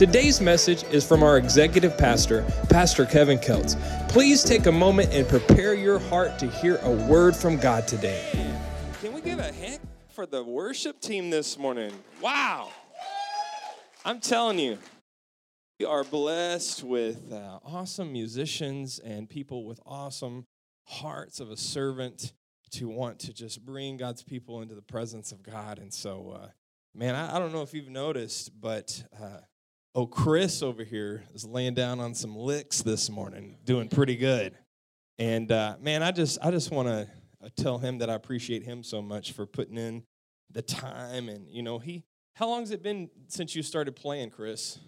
Today's message is from our executive pastor, Pastor Kevin Keltz. Please take a moment and prepare your heart to hear a word from God today. Can we give a hand for the worship team this morning? Wow. I'm telling you, we are blessed with uh, awesome musicians and people with awesome hearts of a servant to want to just bring God's people into the presence of God. And so, uh, man, I, I, don't know if you've noticed, but uh, oh, Chris over here is laying down on some licks this morning, doing pretty good. And uh, man, I just I just want to uh, tell him that I appreciate him so much for putting in the time. And you know, he how long has it been since you started playing, Chris?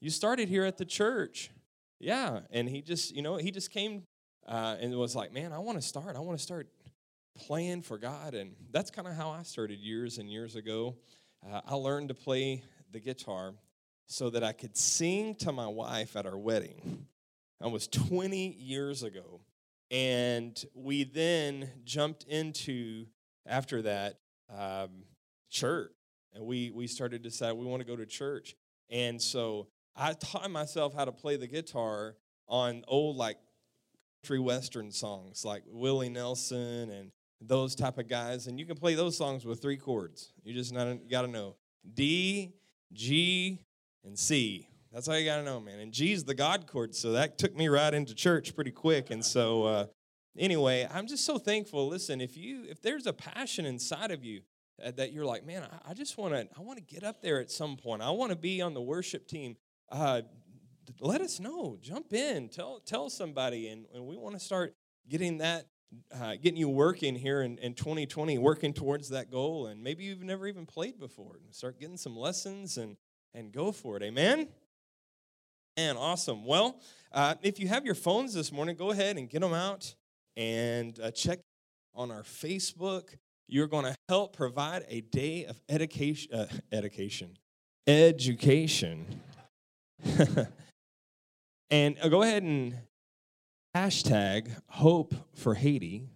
You started here at the church. Yeah, and he just, you know, he just came uh, and was like, man, I want to start. I want to start playing for God. And that's kind of how I started years and years ago. Uh, I learned to play the guitar so that I could sing to my wife at our wedding. That was 20 years ago. And we then jumped into, after that, um, church. And we, we started to decide we want to go to church. And so I taught myself how to play the guitar on old, like, country western songs like Willie Nelson and those type of guys. And you can play those songs with three chords. You just got to know D, G, and C. That's all you got to know, man. And G's the God chord, so that took me right into church pretty quick. And so, uh, anyway, I'm just so thankful. Listen, if you if there's a passion inside of you uh, that you're like, man, I, I just want to I want to get up there at some point. I want to be on the worship team. Uh, let us know. Jump in. Tell tell somebody, and, and we want to start getting that, uh, getting you working here in, in 2020, working towards that goal. And maybe you've never even played before. Start getting some lessons and and go for it. Amen. And awesome. Well, uh, if you have your phones this morning, go ahead and get them out and uh, check on our Facebook. You're going to help provide a day of education, uh, education, education. and uh, go ahead and hashtag hope for Haiti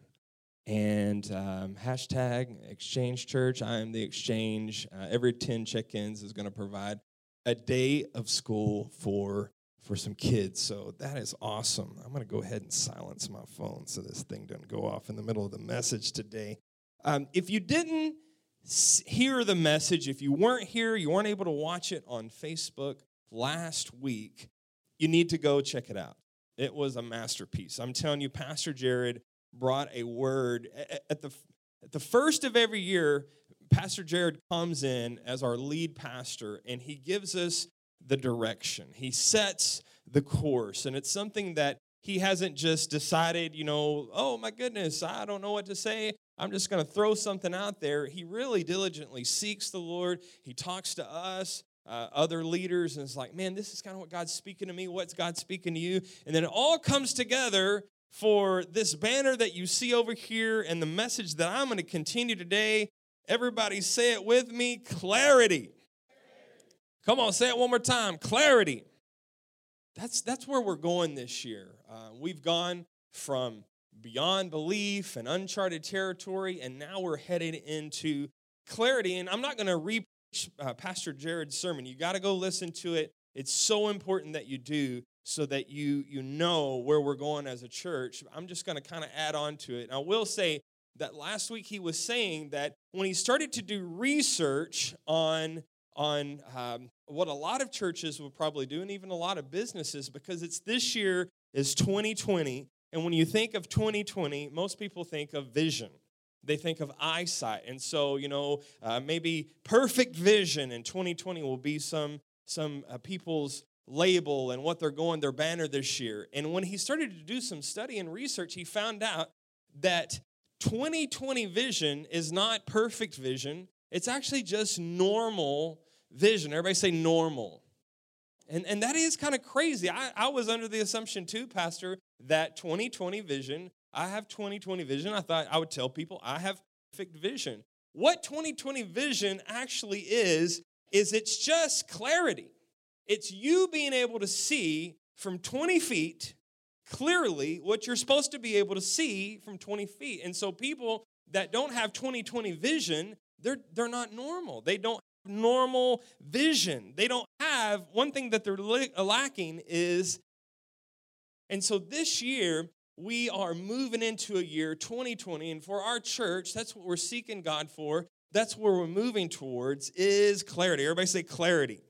and um, hashtag exchange church. I am the exchange. Uh, every 10 check ins is going to provide a day of school for for some kids. So that is awesome. I'm going to go ahead and silence my phone so this thing doesn't go off in the middle of the message today. Um, if you didn't hear the message, if you weren't here, you weren't able to watch it on Facebook last week, you need to go check it out. It was a masterpiece. I'm telling you, Pastor Jared brought a word at the at the first of every year. Pastor Jared comes in as our lead pastor and he gives us the direction. He sets the course, and it's something that he hasn't just decided, you know, oh my goodness, I don't know what to say. I'm just going to throw something out there. He really diligently seeks the Lord. He talks to us, uh, other leaders, and it's like, man, this is kind of what God's speaking to me. What's God speaking to you? And then it all comes together for this banner that you see over here and the message that I'm going to continue today Everybody say it with me clarity. Come on, say it one more time clarity. That's, that's where we're going this year. Uh, we've gone from beyond belief and uncharted territory, and now we're headed into clarity. And I'm not going to read uh, Pastor Jared's sermon. You got to go listen to it. It's so important that you do so that you you know where we're going as a church. I'm just going to kind of add on to it. And I will say that last week he was saying that when he started to do research on on um, what a lot of churches would probably do and even a lot of businesses because it's this year is 2020 and when you think of 2020 most people think of vision. They think of eyesight. And so you know uh, maybe perfect vision in 2020 will be some some uh, people's label and what they're going their banner this year. And when he started to do some study and research he found out that 2020 vision is not perfect vision, it's actually just normal vision. Everybody say normal. And, and that is kind of crazy. I, I was under the assumption too, Pastor, that 2020 vision, I have 2020 vision. I thought I would tell people I have perfect vision. What 2020 vision actually is, is it's just clarity. It's you being able to see from 20 feet clearly what you're supposed to be able to see from 20 feet. And so people that don't have 2020 vision, they're, they're not normal. They don't have normal vision. They don't have one thing that they're lacking is, and so this year, we are moving into a year 2020 and for our church that's what we're seeking god for that's where we're moving towards is clarity everybody say clarity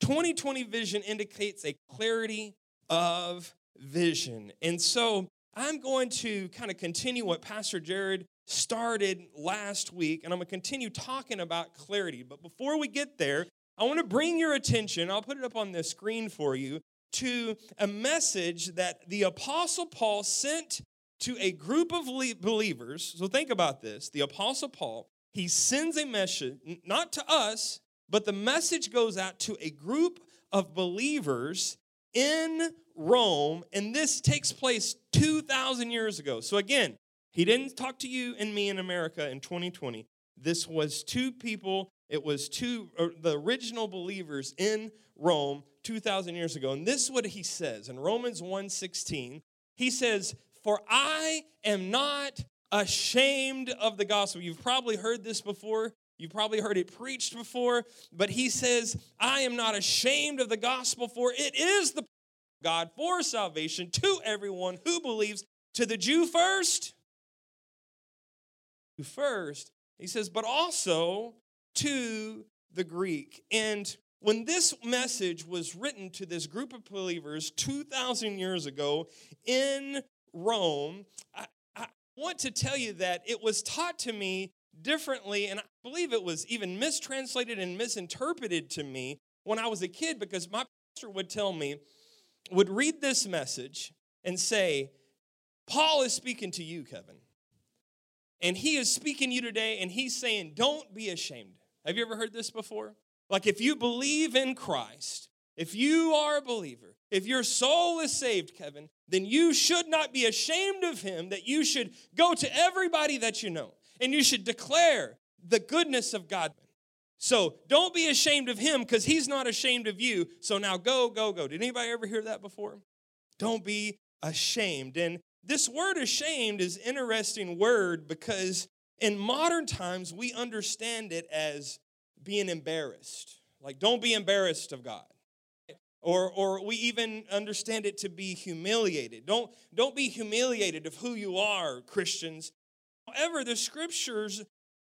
2020 vision indicates a clarity of vision and so i'm going to kind of continue what pastor jared started last week and i'm going to continue talking about clarity but before we get there i want to bring your attention i'll put it up on the screen for you to a message that the Apostle Paul sent to a group of believers. So think about this. The Apostle Paul, he sends a message, not to us, but the message goes out to a group of believers in Rome, and this takes place 2,000 years ago. So again, he didn't talk to you and me in America in 2020. This was two people, it was two, uh, the original believers in Rome 2,000 years ago. And this is what he says in Romans 1:16. He says, For I am not ashamed of the gospel. You've probably heard this before. You've probably heard it preached before, but he says, I am not ashamed of the gospel, for it is the God for salvation to everyone who believes, to the Jew first, first. He says, but also to the Greek. And when this message was written to this group of believers 2,000 years ago in Rome, I, I, want to tell you that it was taught to me differently, and I believe it was even mistranslated and misinterpreted to me when I was a kid because my pastor would tell me, would read this message and say, Paul is speaking to you, Kevin. And he is speaking to you today, and he's saying, Don't be ashamed. Have you ever heard this before? Like if you believe in Christ, if you are a believer, if your soul is saved, Kevin, then you should not be ashamed of him, that you should go to everybody that you know and you should declare the goodness of God. So don't be ashamed of him because he's not ashamed of you. So now go, go, go. Did anybody ever hear that before? Don't be ashamed. And this word ashamed is interesting word because in modern times we understand it as being embarrassed. Like, don't be embarrassed of God. Or, or we even understand it to be humiliated. Don't, don't be humiliated of who you are, Christians. However, the scriptures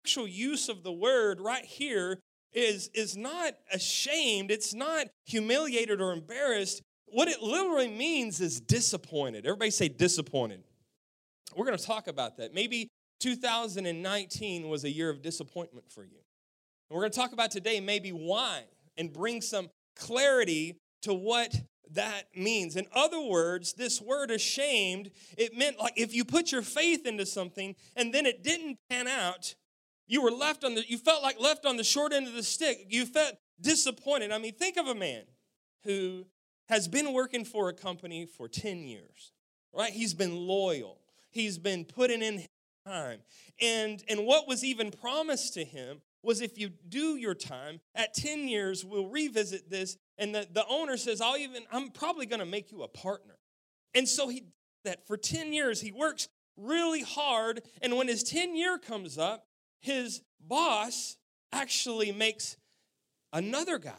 actual use of the word right here is, is not ashamed, it's not humiliated or embarrassed. What it literally means is disappointed. Everybody say disappointed. We're going to talk about that. Maybe 2019 was a year of disappointment for you. And we're going to talk about today maybe why and bring some clarity to what that means. In other words, this word ashamed, it meant like if you put your faith into something and then it didn't pan out, you were left on the you felt like left on the short end of the stick. You felt disappointed. I mean, think of a man who has been working for a company for 10 years. Right? He's been loyal. He's been putting in time. And and what was even promised to him was if you do your time, at 10 years, we'll revisit this. And the, the owner says, I'll even, I'm probably going to make you a partner. And so he that for 10 years. He works really hard. And when his 10 year comes up, his boss actually makes another guy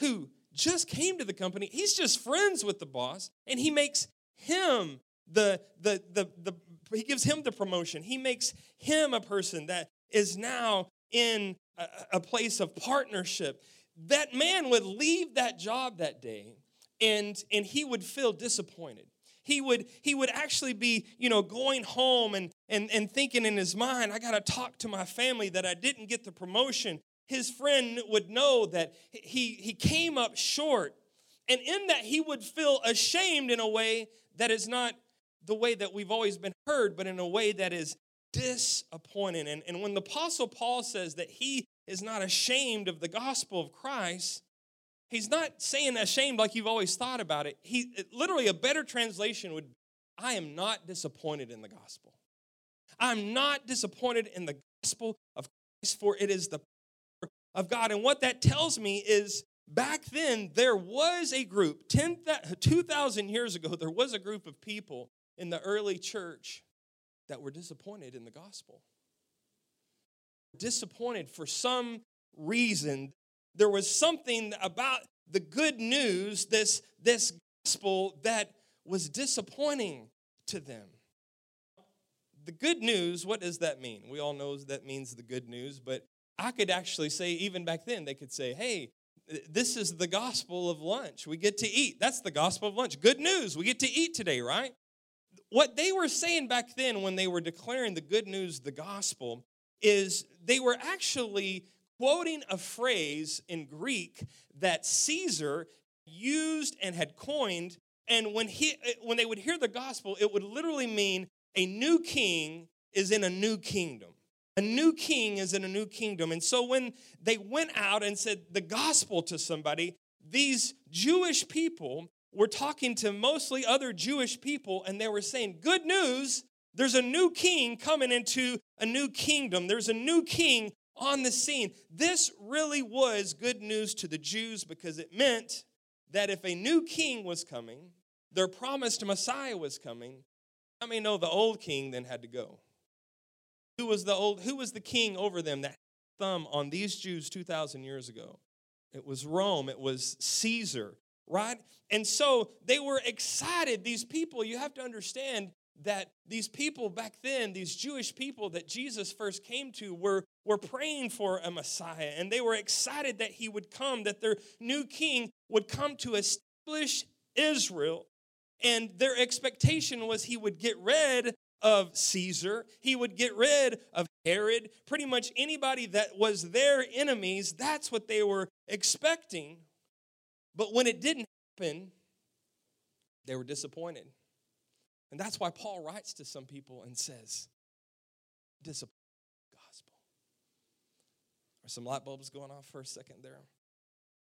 who just came to the company. He's just friends with the boss, and he makes him the the the the he gives him the promotion. He makes him a person that is now in a, a place of partnership, that man would leave that job that day and, and he would feel disappointed he would he would actually be you know going home and and, and thinking in his mind i got to talk to my family that i didn't get the promotion. His friend would know that he he came up short and in that he would feel ashamed in a way that is not the way that we've always been heard but in a way that is disappointing. And, and when the Apostle Paul says that he is not ashamed of the gospel of Christ, he's not saying ashamed like you've always thought about it. He literally a better translation would I am not disappointed in the gospel. I'm not disappointed in the gospel of Christ, for it is the power of God. And what that tells me is back then there was a group 10 2000 years ago there was a group of people in the early church that were disappointed in the gospel disappointed for some reason there was something about the good news this this gospel that was disappointing to them the good news what does that mean we all know that means the good news but i could actually say even back then they could say hey this is the gospel of lunch. We get to eat. That's the gospel of lunch. Good news. We get to eat today, right? What they were saying back then when they were declaring the good news, the gospel, is they were actually quoting a phrase in Greek that Caesar used and had coined. And when, he, when they would hear the gospel, it would literally mean a new king is in a new kingdom. A new king is in a new kingdom. And so when they went out and said the gospel to somebody, these Jewish people were talking to mostly other Jewish people, and they were saying, Good news, there's a new king coming into a new kingdom. There's a new king on the scene. This really was good news to the Jews because it meant that if a new king was coming, their promised Messiah was coming, I mean, know the old king then had to go. Who was the old who was the king over them that thumb on these Jews 2000 years ago? It was Rome, it was Caesar, right? And so they were excited. These people, you have to understand that these people back then, these Jewish people that Jesus first came to, were, were praying for a Messiah. And they were excited that he would come, that their new king would come to establish Israel. And their expectation was he would get rid of Caesar. He would get rid of Herod. Pretty much anybody that was their enemies, that's what they were expecting. But when it didn't happen, they were disappointed. And that's why Paul writes to some people and says, disappointed gospel. Are some light bulbs going off for a second there?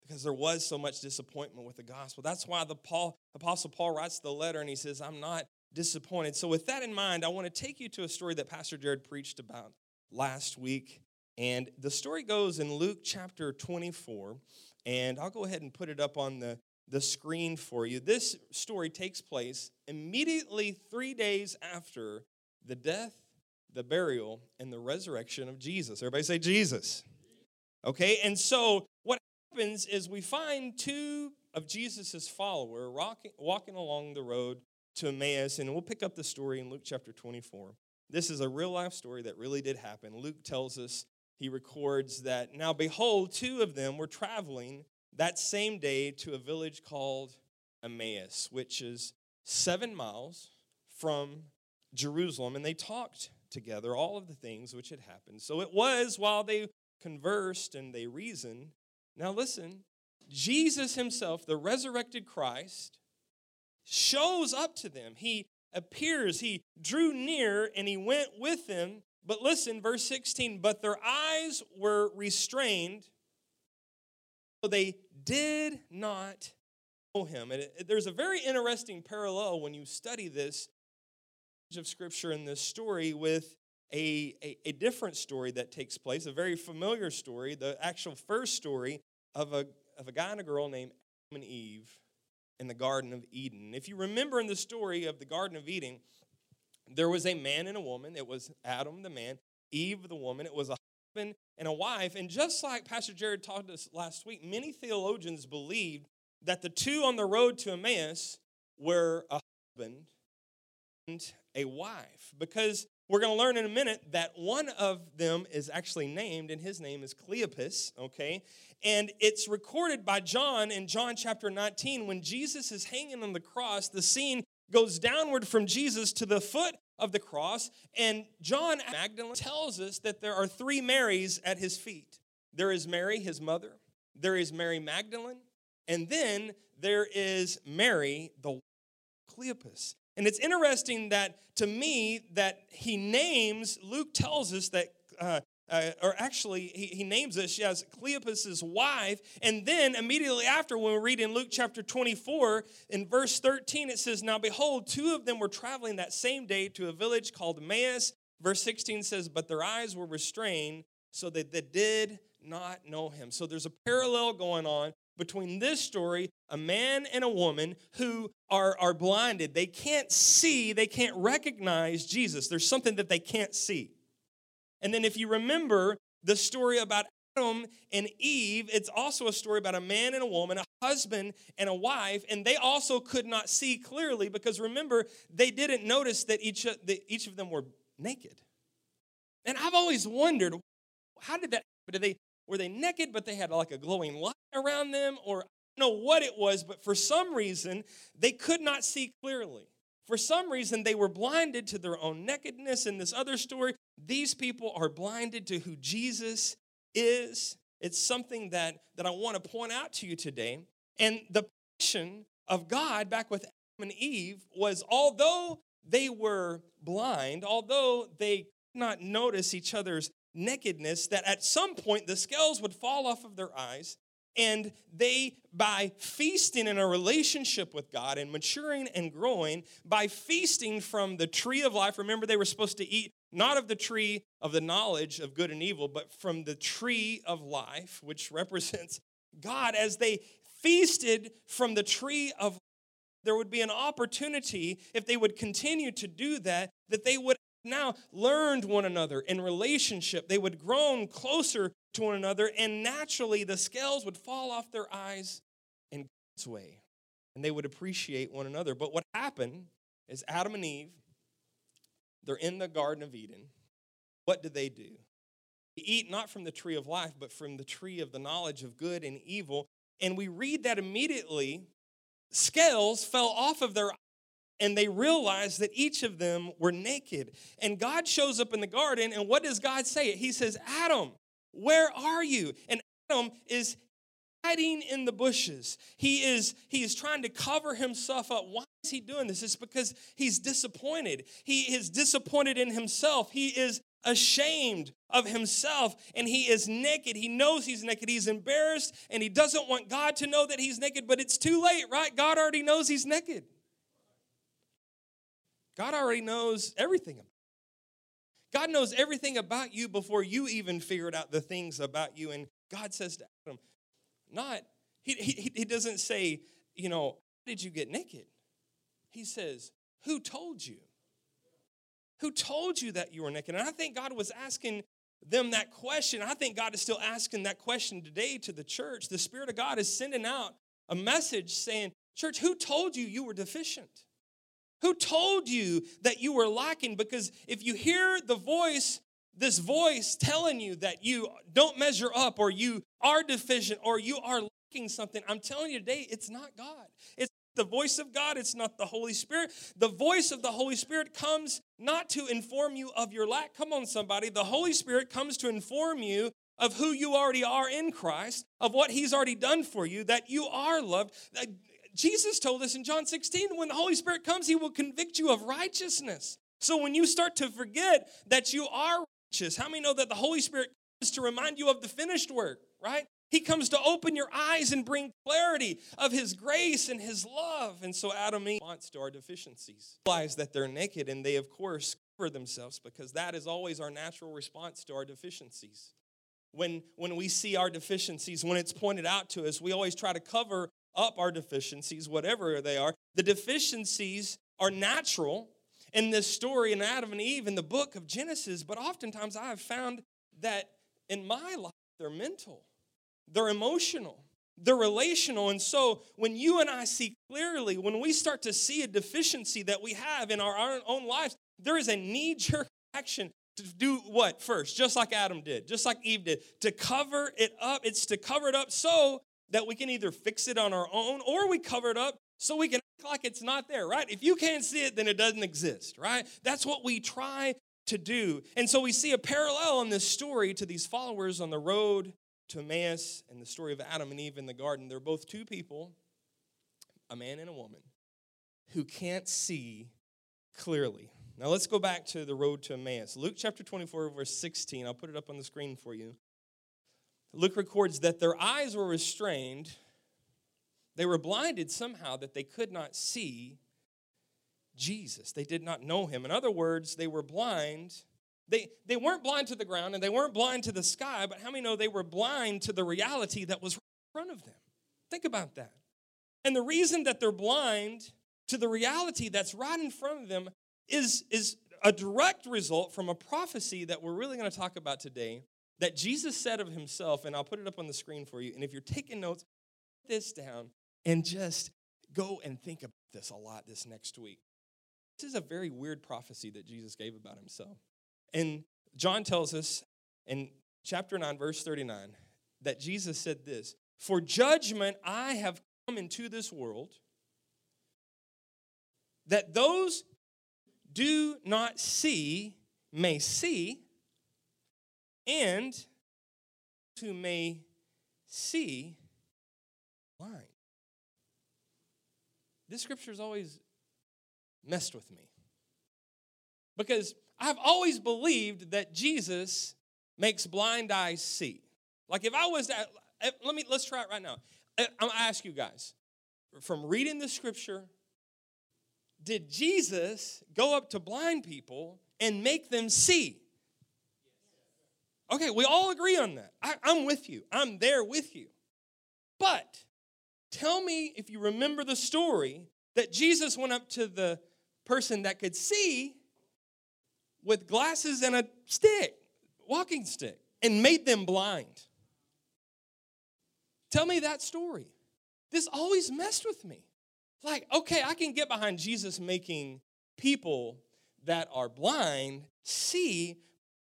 Because there was so much disappointment with the gospel. That's why the Paul, Apostle Paul writes the letter and he says, I'm not disappointed. So, with that in mind, I want to take you to a story that Pastor Jared preached about last week. And the story goes in Luke chapter 24. And I'll go ahead and put it up on the, the screen for you. This story takes place immediately three days after the death, the burial, and the resurrection of Jesus. Everybody say Jesus. Okay, and so what happens is we find two of Jesus's followers walking along the road to Emmaus, and we'll pick up the story in Luke chapter 24. This is a real life story that really did happen. Luke tells us, he records that, now behold, two of them were traveling that same day to a village called Emmaus, which is seven miles from Jerusalem, and they talked together all of the things which had happened. So it was while they conversed and they reasoned. Now listen, Jesus himself, the resurrected Christ, shows up to them. He appears, he drew near, and he went with them. But listen, verse 16, but their eyes were restrained, so they did not know him. And it, there's a very interesting parallel when you study this of scripture in this story with a, a, a, different story that takes place, a very familiar story, the actual first story of a, of a guy and a girl named Adam and Eve in the Garden of Eden. If you remember in the story of the Garden of Eden, there was a man and a woman. It was Adam, the man, Eve, the woman. It was a husband and a wife. And just like Pastor Jared taught us last week, many theologians believed that the two on the road to Emmaus were a husband and a wife because we're going to learn in a minute that one of them is actually named, and his name is Cleopas, okay? And it's recorded by John in John chapter 19 when Jesus is hanging on the cross. The scene goes downward from Jesus to the foot of the cross, and John Magdalene tells us that there are three Marys at his feet there is Mary, his mother, there is Mary Magdalene, and then there is Mary, the Cleopas. And it's interesting that to me that he names, Luke tells us that uh, uh, or actually, he, he names us as Cleopas' wife. And then immediately after, when we read in Luke chapter 24, in verse 13, it says, Now behold, two of them were traveling that same day to a village called Emmaus. Verse 16 says, But their eyes were restrained, so that they did not know him. So there's a parallel going on between this story, a man and a woman who are, are blinded. They can't see, they can't recognize Jesus. There's something that they can't see. And then if you remember the story about Adam and Eve, it's also a story about a man and a woman, a husband and a wife, and they also could not see clearly because remember, they didn't notice that each, that each of them were naked. And I've always wondered, how did that happen? Did they, were they naked, but they had like a glowing light around them? Or I don't know what it was, but for some reason, they could not see clearly. For some reason, they were blinded to their own nakedness. In this other story, these people are blinded to who Jesus is. It's something that, that I want to point out to you today. And the passion of God back with Adam and Eve was although they were blind, although they could not notice each other's nakedness, that at some point the scales would fall off of their eyes and they, by feasting in a relationship with God and maturing and growing, by feasting from the tree of life, remember they were supposed to eat not of the tree of the knowledge of good and evil, but from the tree of life, which represents God, as they feasted from the tree of there would be an opportunity if they would continue to do that that they would now learned one another in relationship. They would grown closer to one another, and naturally the scales would fall off their eyes in God's way, and they would appreciate one another. But what happened is Adam and Eve, they're in the Garden of Eden. What do they do? They eat not from the tree of life, but from the tree of the knowledge of good and evil. And we read that immediately scales fell off of their eyes and they realized that each of them were naked. And God shows up in the garden, and what does God say? He says, Adam, where are you? And Adam is hiding in the bushes. He is he is trying to cover himself up. Why is he doing this? It's because he's disappointed. He is disappointed in himself. He is ashamed of himself and he is naked. He knows he's naked. He's embarrassed and he doesn't want God to know that he's naked, but it's too late, right? God already knows he's naked. God already knows everything God knows everything about you before you even figured out the things about you. And God says to Adam, not, he, he, he doesn't say, you know, did you get naked? He says, who told you? Who told you that you were naked? And I think God was asking them that question. I think God is still asking that question today to the church. The Spirit of God is sending out a message saying, Church, who told you you were deficient? Who told you that you were lacking? Because if you hear the voice, this voice telling you that you don't measure up or you are deficient or you are lacking something, I'm telling you today, it's not God. It's the voice of God, it's not the Holy Spirit. The voice of the Holy Spirit comes not to inform you of your lack. Come on, somebody. The Holy Spirit comes to inform you of who you already are in Christ, of what He's already done for you, that you are loved. Jesus told us in John 16 when the Holy Spirit comes, He will convict you of righteousness. So when you start to forget that you are righteous, how many know that the Holy Spirit comes to remind you of the finished work, right? He comes to open your eyes and bring clarity of His grace and His love. And so Adam Eve wants to our deficiencies. Realize that they're naked and they, of course, cover themselves because that is always our natural response to our deficiencies. When, when we see our deficiencies, when it's pointed out to us, we always try to cover up our deficiencies, whatever they are. The deficiencies are natural in this story in Adam and Eve in the book of Genesis, but oftentimes I have found that in my life, they're mental, they're emotional, they're relational. And so when you and I see clearly, when we start to see a deficiency that we have in our own lives, there is a knee jerk action to do what first? Just like Adam did, just like Eve did, to cover it up. It's to cover it up so that we can either fix it on our own or we cover it up so we can act like it's not there, right? If you can't see it, then it doesn't exist, right? That's what we try to do. And so we see a parallel in this story to these followers on the road to Emmaus and the story of Adam and Eve in the garden. They're both two people, a man and a woman, who can't see clearly. Now let's go back to the road to Emmaus. Luke chapter 24, verse 16. I'll put it up on the screen for you. Luke records that their eyes were restrained, they were blinded somehow that they could not see Jesus. They did not know him. In other words, they were blind. They, they weren't blind to the ground and they weren't blind to the sky, but how many know they were blind to the reality that was right in front of them? Think about that. And the reason that they're blind to the reality that's right in front of them is, is a direct result from a prophecy that we're really going to talk about today that Jesus said of himself, and I'll put it up on the screen for you. And if you're taking notes, put this down and just go and think about this a lot this next week. This is a very weird prophecy that Jesus gave about himself. And John tells us in chapter 9, verse 39, that Jesus said this For judgment I have come into this world, that those do not see may see, and who may see blind. This scripture has always messed with me because I've always believed that Jesus makes blind eyes see. Like if I was to, eh, let me let's try it right now. Eh, I'm gonna ask you guys from reading the scripture did Jesus go up to blind people and make them see? Okay, we all agree on that. I, am with you, I'm there with you. But tell me if you remember the story that Jesus went up to the person that could see with glasses and a stick, walking stick, and made them blind. Tell me that story. This always messed with me. Like, okay, I can get behind Jesus making people that are blind see,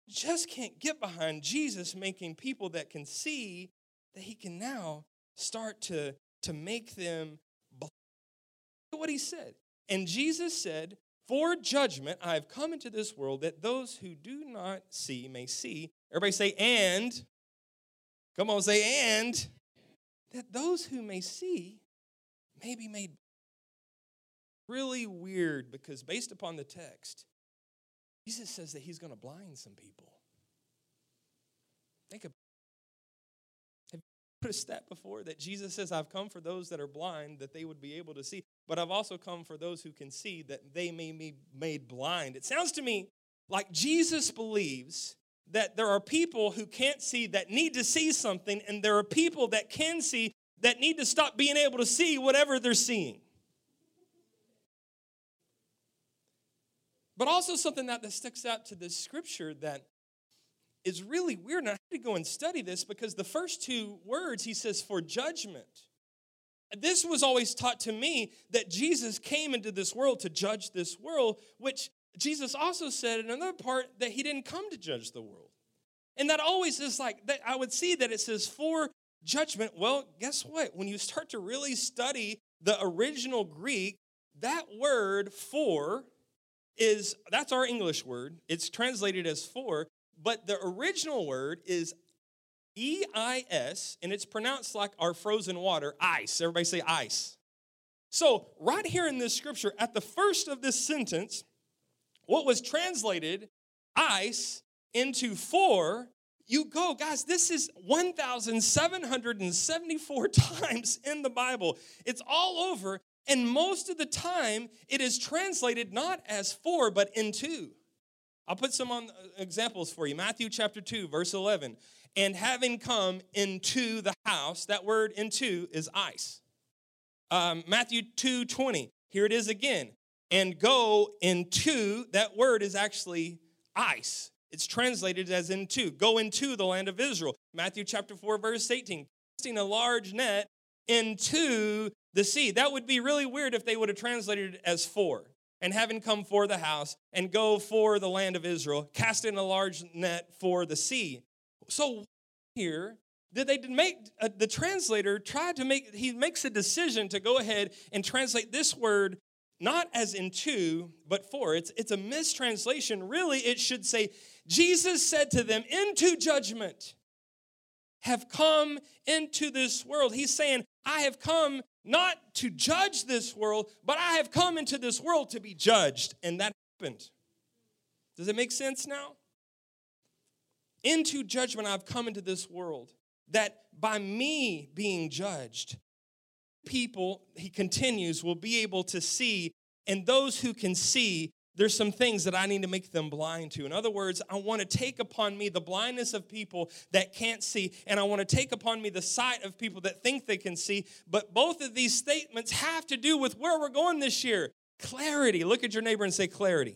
just can't get behind Jesus making people that can see that he can now start to, to make them blind. What he said. And Jesus said, For judgment I have come into this world that those who do not see may see. Everybody say, and. Come on, say, and. That those who may see may be made really weird because based upon the text, Jesus says that he's going to blind some people. Think about Have you a stat before that Jesus says, I've come for those that are blind that they would be able to see, but I've also come for those who can see that they may be made blind. It sounds to me like Jesus believes that there are people who can't see that need to see something, and there are people that can see that need to stop being able to see whatever they're seeing. But also something that, that sticks out to this scripture that is really weird. And I had to go and study this because the first two words he says for judgment. This was always taught to me that Jesus came into this world to judge this world, which Jesus also said in another part that he didn't come to judge the world. And that always is like that I would see that it says for judgment. Well, guess what? When you start to really study the original Greek, that word for is that's our English word. It's translated as for, but the original word is E I S, and it's pronounced like our frozen water, ice. Everybody say ice. So, right here in this scripture, at the first of this sentence, what was translated ice into for, you go, guys, this is 1,774 times in the Bible. It's all over, and most of the time, it is translated not as for, but into. I'll put some on uh, examples for you. Matthew chapter 2, verse 11. And having come into the house, that word into is ice. Um, Matthew 2, 20. Here it is again. And go into, that word is actually ice. It's translated as into. Go into the land of Israel. Matthew chapter 4, verse 18. Casting a large net into the sea. That would be really weird if they would have translated it as for. And having come for the house and go for the land of Israel, cast in a large net for the sea. So here, did they make uh, the translator tried to make he makes a decision to go ahead and translate this word not as in two but for it's it's a mistranslation really it should say jesus said to them into judgment have come into this world he's saying i have come not to judge this world, but I have come into this world to be judged. And that happened. Does it make sense now? Into judgment I've come into this world, that by me being judged, people, he continues, will be able to see, and those who can see there's some things that I need to make them blind to. In other words, I want to take upon me the blindness of people that can't see, and I want to take upon me the sight of people that think they can see. But both of these statements have to do with where we're going this year clarity. Look at your neighbor and say, clarity.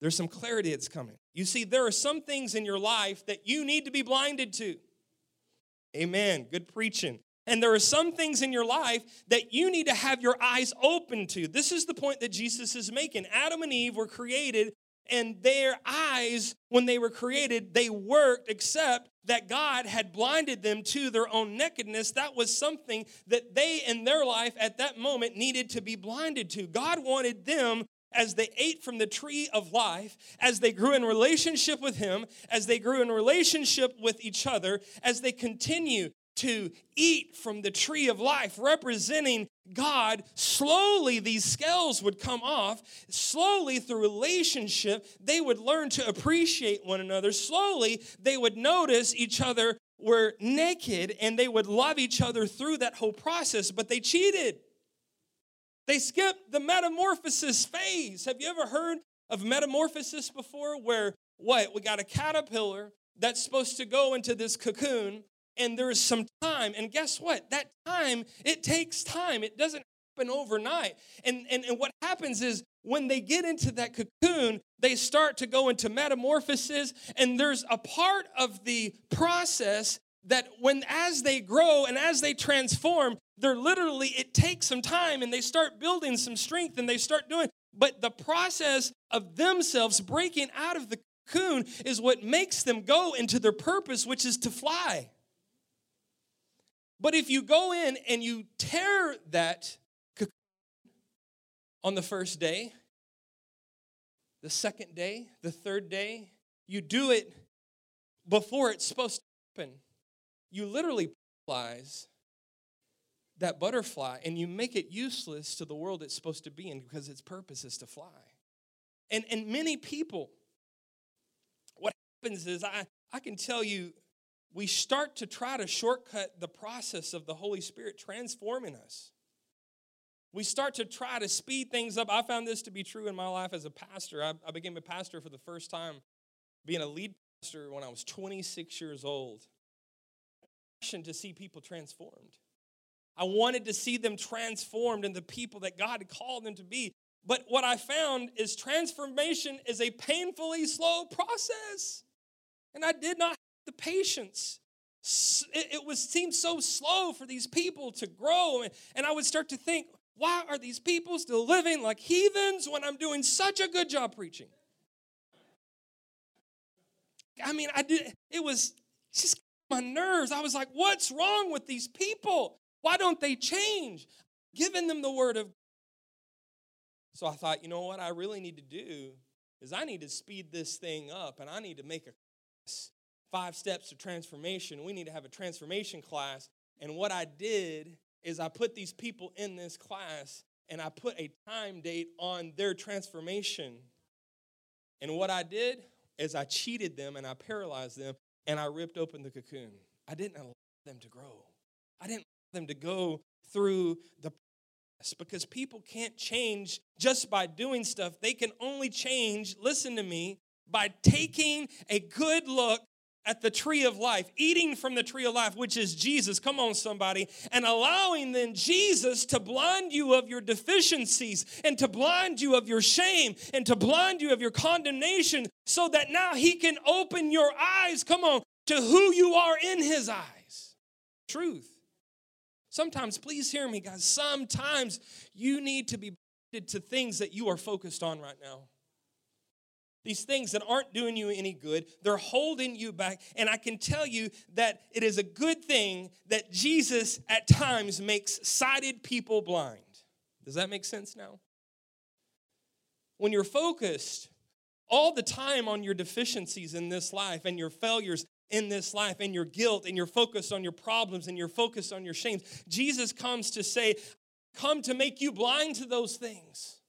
There's some clarity that's coming. You see, there are some things in your life that you need to be blinded to. Amen. Good preaching. And there are some things in your life that you need to have your eyes open to. This is the point that Jesus is making. Adam and Eve were created, and their eyes, when they were created, they worked, except that God had blinded them to their own nakedness. That was something that they in their life at that moment needed to be blinded to. God wanted them as they ate from the tree of life, as they grew in relationship with Him, as they grew in relationship with each other, as they continue to eat from the tree of life, representing God, slowly these scales would come off. Slowly, through relationship, they would learn to appreciate one another. Slowly, they would notice each other were naked and they would love each other through that whole process, but they cheated. They skipped the metamorphosis phase. Have you ever heard of metamorphosis before? Where what? We got a caterpillar that's supposed to go into this cocoon and there is some time. And guess what? That time, it takes time. It doesn't happen overnight. And, and, and what happens is when they get into that cocoon, they start to go into metamorphosis. And there's a part of the process that when as they grow and as they transform, they're literally, it takes some time and they start building some strength and they start doing. But the process of themselves breaking out of the cocoon is what makes them go into their purpose, which is to fly. But if you go in and you tear that on the first day, the second day, the third day, you do it before it's supposed to happen. You literally paralyze that butterfly and you make it useless to the world it's supposed to be in because its purpose is to fly. And, and many people, what happens is I, I can tell you we start to try to shortcut the process of the Holy Spirit transforming us. We start to try to speed things up. I found this to be true in my life as a pastor. I, I became a pastor for the first time, being a lead pastor when I was 26 years old. Passion to see people transformed. I wanted to see them transformed into the people that God had called them to be. But what I found is transformation is a painfully slow process. And I did not the patience. It, it was seemed so slow for these people to grow. And, and I would start to think, why are these people still living like heathens when I'm doing such a good job preaching? I mean, I did it was just my nerves. I was like, what's wrong with these people? Why don't they change? Giving them the word of God. so I thought, you know what I really need to do is I need to speed this thing up and I need to make a five steps to transformation. We need to have a transformation class. And what I did is I put these people in this class and I put a time date on their transformation. And what I did is I cheated them and I paralyzed them and I ripped open the cocoon. I didn't allow them to grow. I didn't allow them to go through the process because people can't change just by doing stuff. They can only change, listen to me, by taking a good look at the tree of life, eating from the tree of life, which is Jesus. Come on, somebody. And allowing then Jesus to blind you of your deficiencies and to blind you of your shame and to blind you of your condemnation so that now He can open your eyes, come on, to who you are in His eyes. Truth. Sometimes, please hear me, guys. Sometimes you need to be blinded to things that you are focused on right now. These things that aren't doing you any good, they're holding you back. And I can tell you that it is a good thing that Jesus at times makes sighted people blind. Does that make sense now? When you're focused all the time on your deficiencies in this life and your failures in this life and your guilt and your focus on your problems and your focus on your shames, Jesus comes to say, Come to make you blind to those things.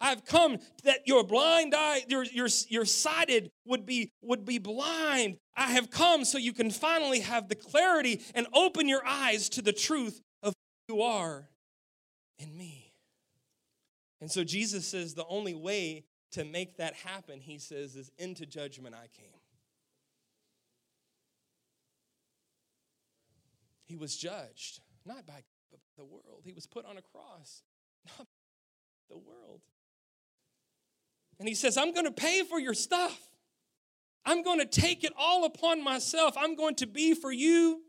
I've come that your blind eye, your, your, your sighted would be, would be blind. I have come so you can finally have the clarity and open your eyes to the truth of who you are in me. And so Jesus says the only way to make that happen, he says, is into judgment I came. He was judged, not by the world. He was put on a cross, not the world. And he says, I'm going to pay for your stuff. I'm going to take it all upon myself. I'm going to be for you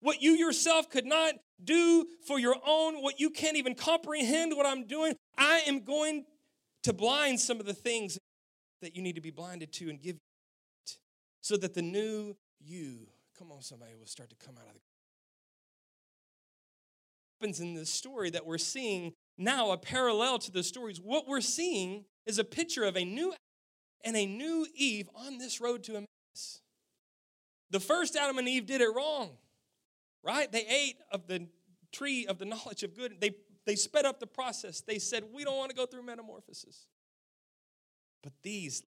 what you yourself could not do for your own, what you can't even comprehend what I'm doing. I am going to blind some of the things that you need to be blinded to and give you so that the new you, come on, somebody, will start to come out of the happens in this story that we're seeing now, a parallel to the stories. What we're seeing is a picture of a new and a new Eve on this road to Emmaus. The first Adam and Eve did it wrong, right? They ate of the tree of the knowledge of good. They, they sped up the process. They said, We don't want to go through metamorphosis. But these,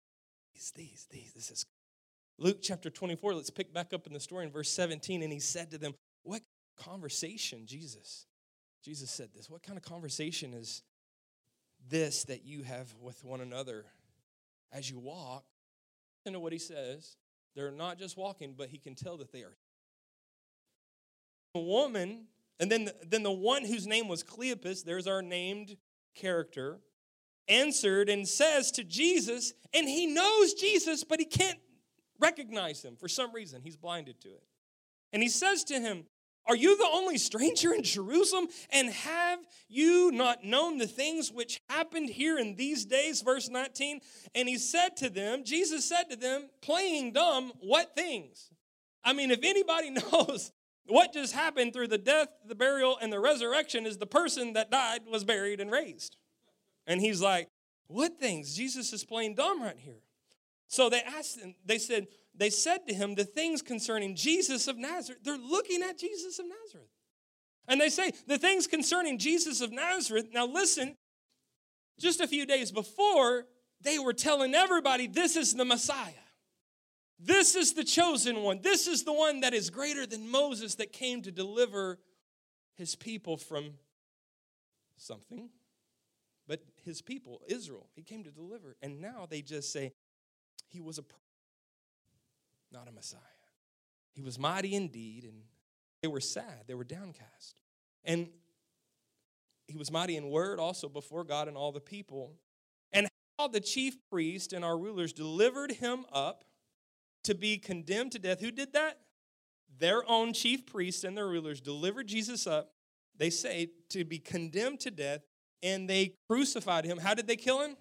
these, these, these, this is Luke chapter 24. Let's pick back up in the story in verse 17. And he said to them, What conversation, Jesus? Jesus said this. What kind of conversation is this that you have with one another as you walk? Listen to what he says. They're not just walking, but he can tell that they are. A woman, and then the, then the one whose name was Cleopas, there's our named character, answered and says to Jesus, and he knows Jesus, but he can't recognize him for some reason. He's blinded to it. And he says to him, are you the only stranger in Jerusalem? And have you not known the things which happened here in these days? Verse 19. And he said to them, Jesus said to them, playing dumb, what things? I mean, if anybody knows what just happened through the death, the burial, and the resurrection, is the person that died was buried and raised. And he's like, what things? Jesus is playing dumb right here. So they asked him, they said, they said to him the things concerning Jesus of Nazareth. They're looking at Jesus of Nazareth. And they say the things concerning Jesus of Nazareth. Now, listen, just a few days before, they were telling everybody this is the Messiah. This is the chosen one. This is the one that is greater than Moses that came to deliver his people from something. But his people, Israel, he came to deliver. And now they just say, he was a not a Messiah. He was mighty indeed, and they were sad, they were downcast. And he was mighty in word also before God and all the people. And how the chief priest and our rulers delivered him up to be condemned to death. Who did that? Their own chief priests and their rulers delivered Jesus up, they say, to be condemned to death, and they crucified him. How did they kill him?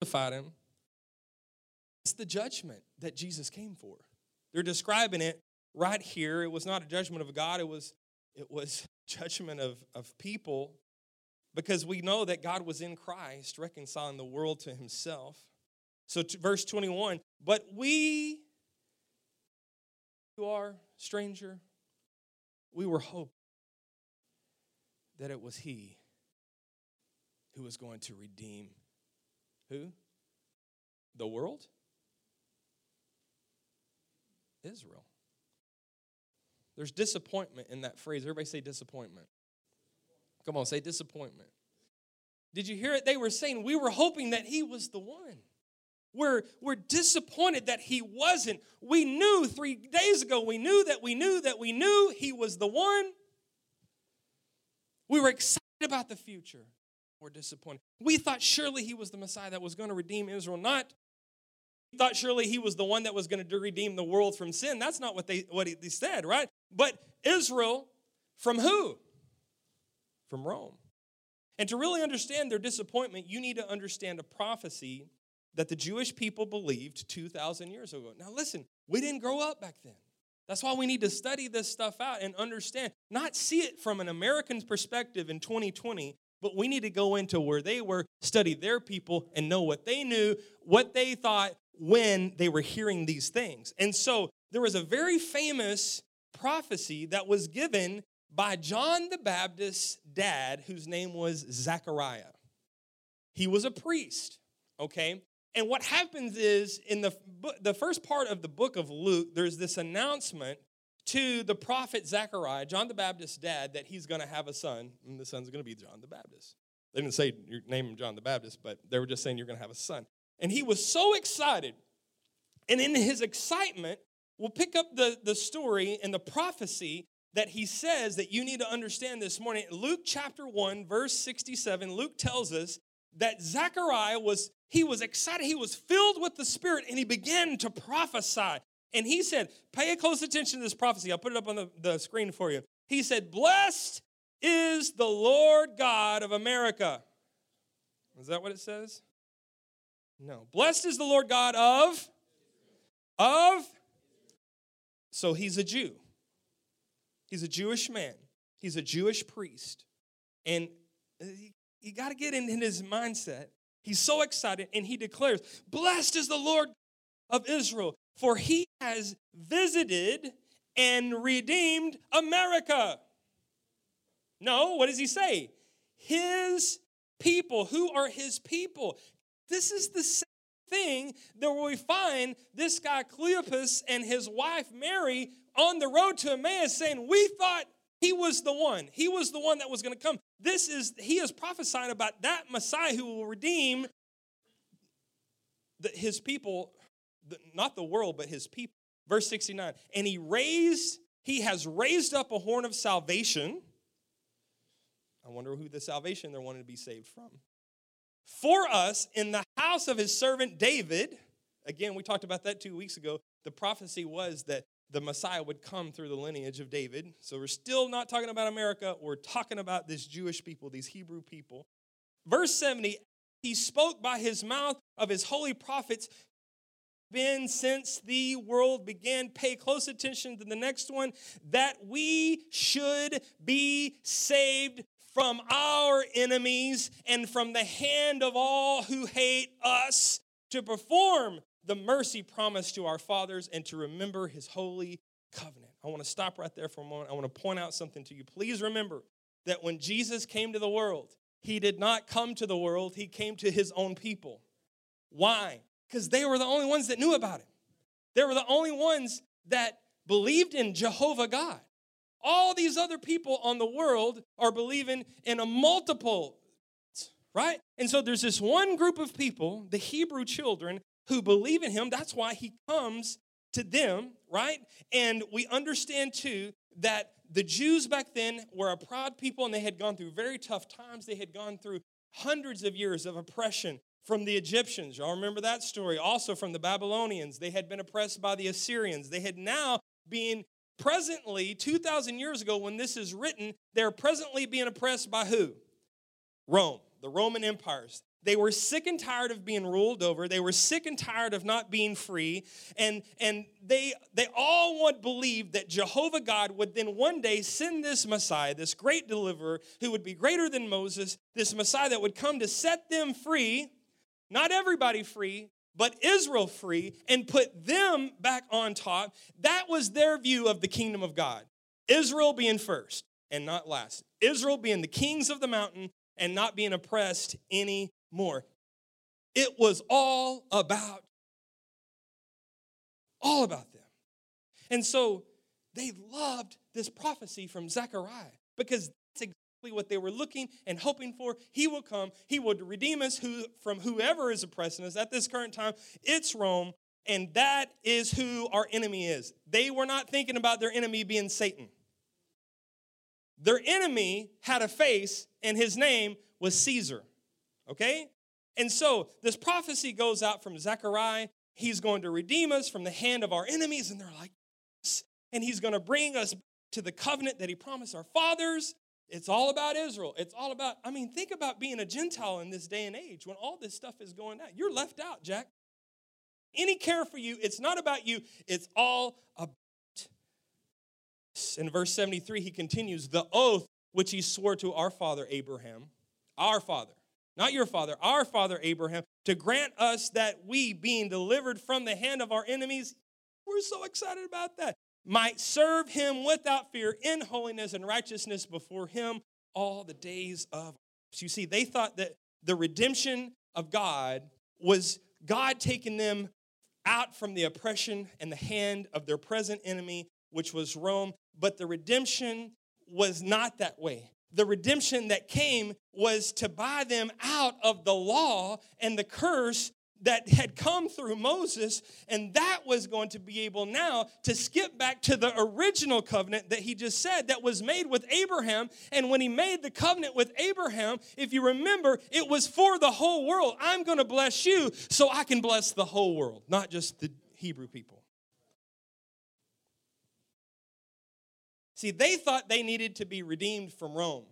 Crucified him it's the judgment that Jesus came for. They're describing it right here. It was not a judgment of God, it was, it was judgment of, of people because we know that God was in Christ reconciling the world to himself. So, verse 21 But we who are stranger, we were hoping that it was He who was going to redeem who? The world? Israel. There's disappointment in that phrase. Everybody say disappointment. Come on, say disappointment. Did you hear it? They were saying, We were hoping that he was the one. We're, we're disappointed that he wasn't. We knew three days ago, we knew that we knew that we knew he was the one. We were excited about the future. We're disappointed. We thought surely he was the Messiah that was going to redeem Israel, not thought surely he was the one that was going to redeem the world from sin. That's not what they what he said, right? But Israel from who? From Rome. And to really understand their disappointment, you need to understand a prophecy that the Jewish people believed 2,000 years ago. Now, listen, we didn't grow up back then. That's why we need to study this stuff out and understand, not see it from an American perspective in 2020, but we need to go into where they were, study their people, and know what they knew, what they thought, when they were hearing these things. And so there was a very famous prophecy that was given by John the Baptist's dad, whose name was Zechariah. he was a priest, okay? And what happens is in the, the first part of the book of Luke, there's this announcement to the prophet Zechariah, John the Baptist's dad, that he's going to have a son, and the son's going to be John the Baptist. They didn't say your name John the Baptist, but they were just saying you're going to have a son. And he was so excited. And in his excitement, we'll pick up the, the story and the prophecy that he says that you need to understand this morning. Luke chapter 1, verse 67, Luke tells us that Zechariah was he was excited. He was filled with the Spirit and he began to prophesy. And he said, Pay close attention to this prophecy. I'll put it up on the, the screen for you. He said, Blessed is the Lord God of America. Is that what it says? No. Blessed is the Lord God of of so he's a Jew. He's a Jewish man. He's a Jewish priest. And uh, you got to get in, in his mindset He's so excited and he declares, Blessed is the Lord of Israel, for he has visited and redeemed America. No, what does he say? His people. Who are his people? This is the same thing that we find this guy Cleopas and his wife Mary on the road to Emmaus saying, We thought he was the one. He was the one that was going to come. This is, he is prophesying about that Messiah who will redeem the, his people, the, not the world, but his people. Verse 69 And he raised, he has raised up a horn of salvation. I wonder who the salvation they're wanting to be saved from. For us in the house of his servant David. Again, we talked about that two weeks ago. The prophecy was that the Messiah would come through the lineage of David. So we're still not talking about America. We're talking about this Jewish people, these Hebrew people. Verse 70 He spoke by his mouth of his holy prophets been since the world began. Pay close attention to the next one that we should be saved from our enemies and from the hand of all who hate us to perform the mercy promised to our fathers and to remember his holy covenant. I want to stop right there for a moment. I want to point out something to you. Please remember that when Jesus came to the world, he did not come to the world, he came to his own people. Why? Because they were the only ones that knew about him. They were the only ones that believed in Jehovah God. All these other people on the world are believing in a multiple, right? And so there's this one group of people, the Hebrew children, who believe in him. That's why he comes to them, right? And we understand too that the Jews back then were a proud people and they had gone through very tough times. They had gone through hundreds of years of oppression from the Egyptians. Y'all remember that story? Also from the Babylonians. They had been oppressed by the Assyrians. They had now been presently, 2,000 years ago, when this is written, they're presently being oppressed by who? Rome, the Roman empires. They were sick and tired of being ruled over. They were sick and tired of not being free. And, and they, they all would believe that Jehovah God would then one day send this Messiah, this great deliverer who would be greater than Moses, this Messiah that would come to set them free, not everybody free, but Israel free, and put them back on top. That was their view of the kingdom of God. Israel being first and not last. Israel being the kings of the mountain and not being oppressed any more. It was all about, all about them. And so they loved this prophecy from Zechariah because that's exactly what they were looking and hoping for. He will come, He will redeem us who, from whoever is oppressing us. At this current time, it's Rome, and that is who our enemy is. They were not thinking about their enemy being Satan. Their enemy had a face, and his name was Caesar. Okay? And so this prophecy goes out from Zechariah. He's going to redeem us from the hand of our enemies. And they're like, and he's going to bring us to the covenant that he promised our fathers. It's all about Israel. It's all about, I mean, think about being a Gentile in this day and age when all this stuff is going on. You're left out, Jack. Any care for you, it's not about you, it's all about. In verse 73, he continues, the oath which he swore to our father Abraham, our father not your father, our father Abraham, to grant us that we, being delivered from the hand of our enemies, we're so excited about that, might serve him without fear in holiness and righteousness before him all the days of. You see, they thought that the redemption of God was God taking them out from the oppression and the hand of their present enemy, which was Rome. But the redemption was not that way. The redemption that came was to buy them out of the law and the curse that had come through Moses, and that was going to be able now to skip back to the original covenant that he just said that was made with Abraham. And when he made the covenant with Abraham, if you remember, it was for the whole world. I'm going to bless you so I can bless the whole world, not just the Hebrew people. See, they thought they needed to be redeemed from Rome,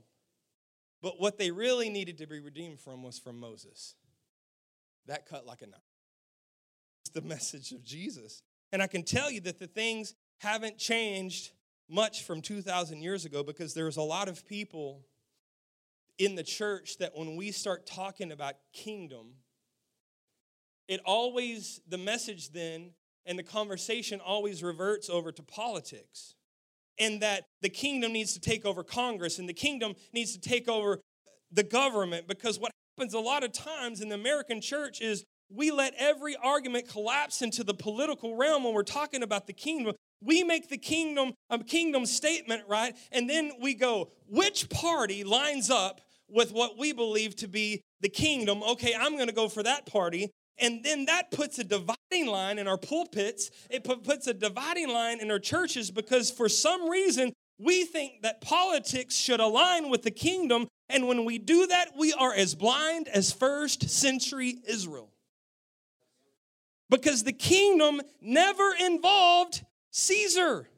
but what they really needed to be redeemed from was from Moses. That cut like a knife. It's the message of Jesus. And I can tell you that the things haven't changed much from 2,000 years ago because there's a lot of people in the church that when we start talking about kingdom, it always, the message then and the conversation always reverts over to politics. And that the kingdom needs to take over Congress and the kingdom needs to take over the government because what happens a lot of times in the American church is we let every argument collapse into the political realm when we're talking about the kingdom. We make the kingdom a kingdom statement, right? And then we go, which party lines up with what we believe to be the kingdom? Okay, I'm going to go for that party. And then that puts a dividing line in our pulpits. It puts a dividing line in our churches because for some reason we think that politics should align with the kingdom and when we do that, we are as blind as first century Israel. Because the kingdom never involved Caesar.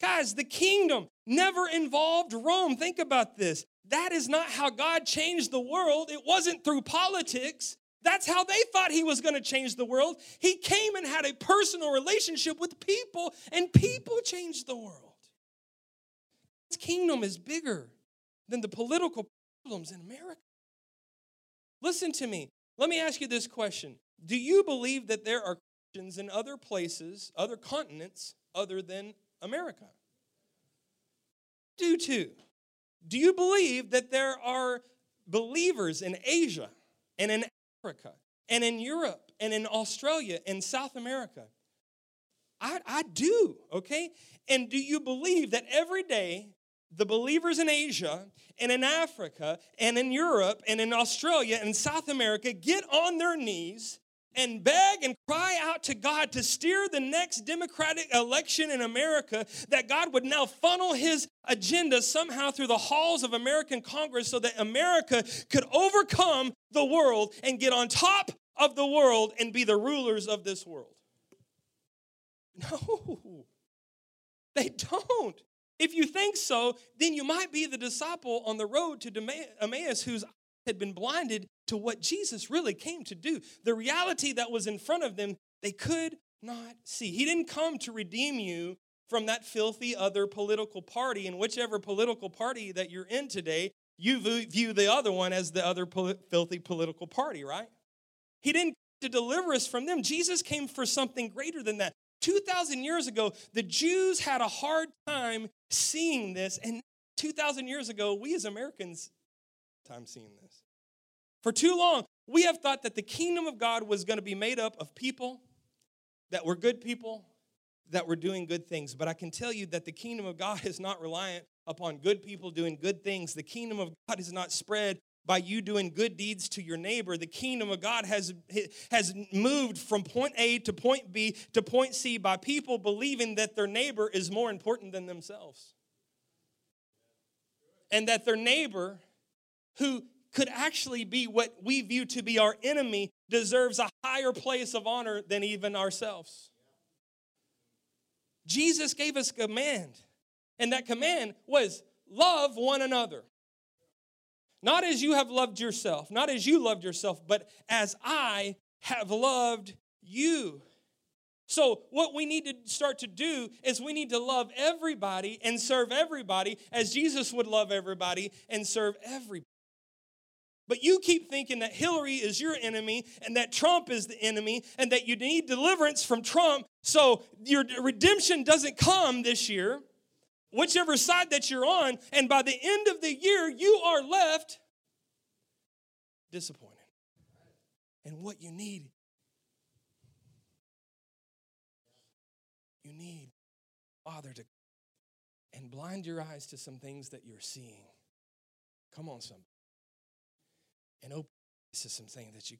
Guys, the kingdom never involved Rome. Think about this. That is not how God changed the world. It wasn't through politics. That's how they thought he was going to change the world. He came and had a personal relationship with people, and people changed the world. His kingdom is bigger than the political problems in America. Listen to me. Let me ask you this question Do you believe that there are Christians in other places, other continents, other than America? Do too. Do you believe that there are believers in Asia and in Africa and in Europe and in Australia and South America? I, I do, okay? And do you believe that every day the believers in Asia and in Africa and in Europe and in Australia and South America get on their knees and beg and cry out to God to steer the next Democratic election in America, that God would now funnel his agenda somehow through the halls of American Congress so that America could overcome the world and get on top of the world and be the rulers of this world. No, they don't. If you think so, then you might be the disciple on the road to Emmaus whose had been blinded to what Jesus really came to do. The reality that was in front of them, they could not see. He didn't come to redeem you from that filthy other political party, and whichever political party that you're in today, you view the other one as the other filthy political party, right? He didn't to deliver us from them. Jesus came for something greater than that. 2,000 years ago, the Jews had a hard time seeing this. And 2,000 years ago, we as Americans, time seeing this. For too long, we have thought that the kingdom of God was going to be made up of people that were good people, that were doing good things. But I can tell you that the kingdom of God is not reliant upon good people doing good things. The kingdom of God is not spread by you doing good deeds to your neighbor. The kingdom of God has, has moved from point A to point B to point C by people believing that their neighbor is more important than themselves. And that their neighbor, who could actually be what we view to be our enemy, deserves a higher place of honor than even ourselves. Jesus gave us a command, and that command was love one another. Not as you have loved yourself, not as you loved yourself, but as I have loved you. So, what we need to start to do is we need to love everybody and serve everybody as Jesus would love everybody and serve everybody. But you keep thinking that Hillary is your enemy and that Trump is the enemy and that you need deliverance from Trump. So, your redemption doesn't come this year whichever side that you're on, and by the end of the year, you are left disappointed. And what you need, you need Father to and blind your eyes to some things that you're seeing. Come on, somebody. And open to some things that you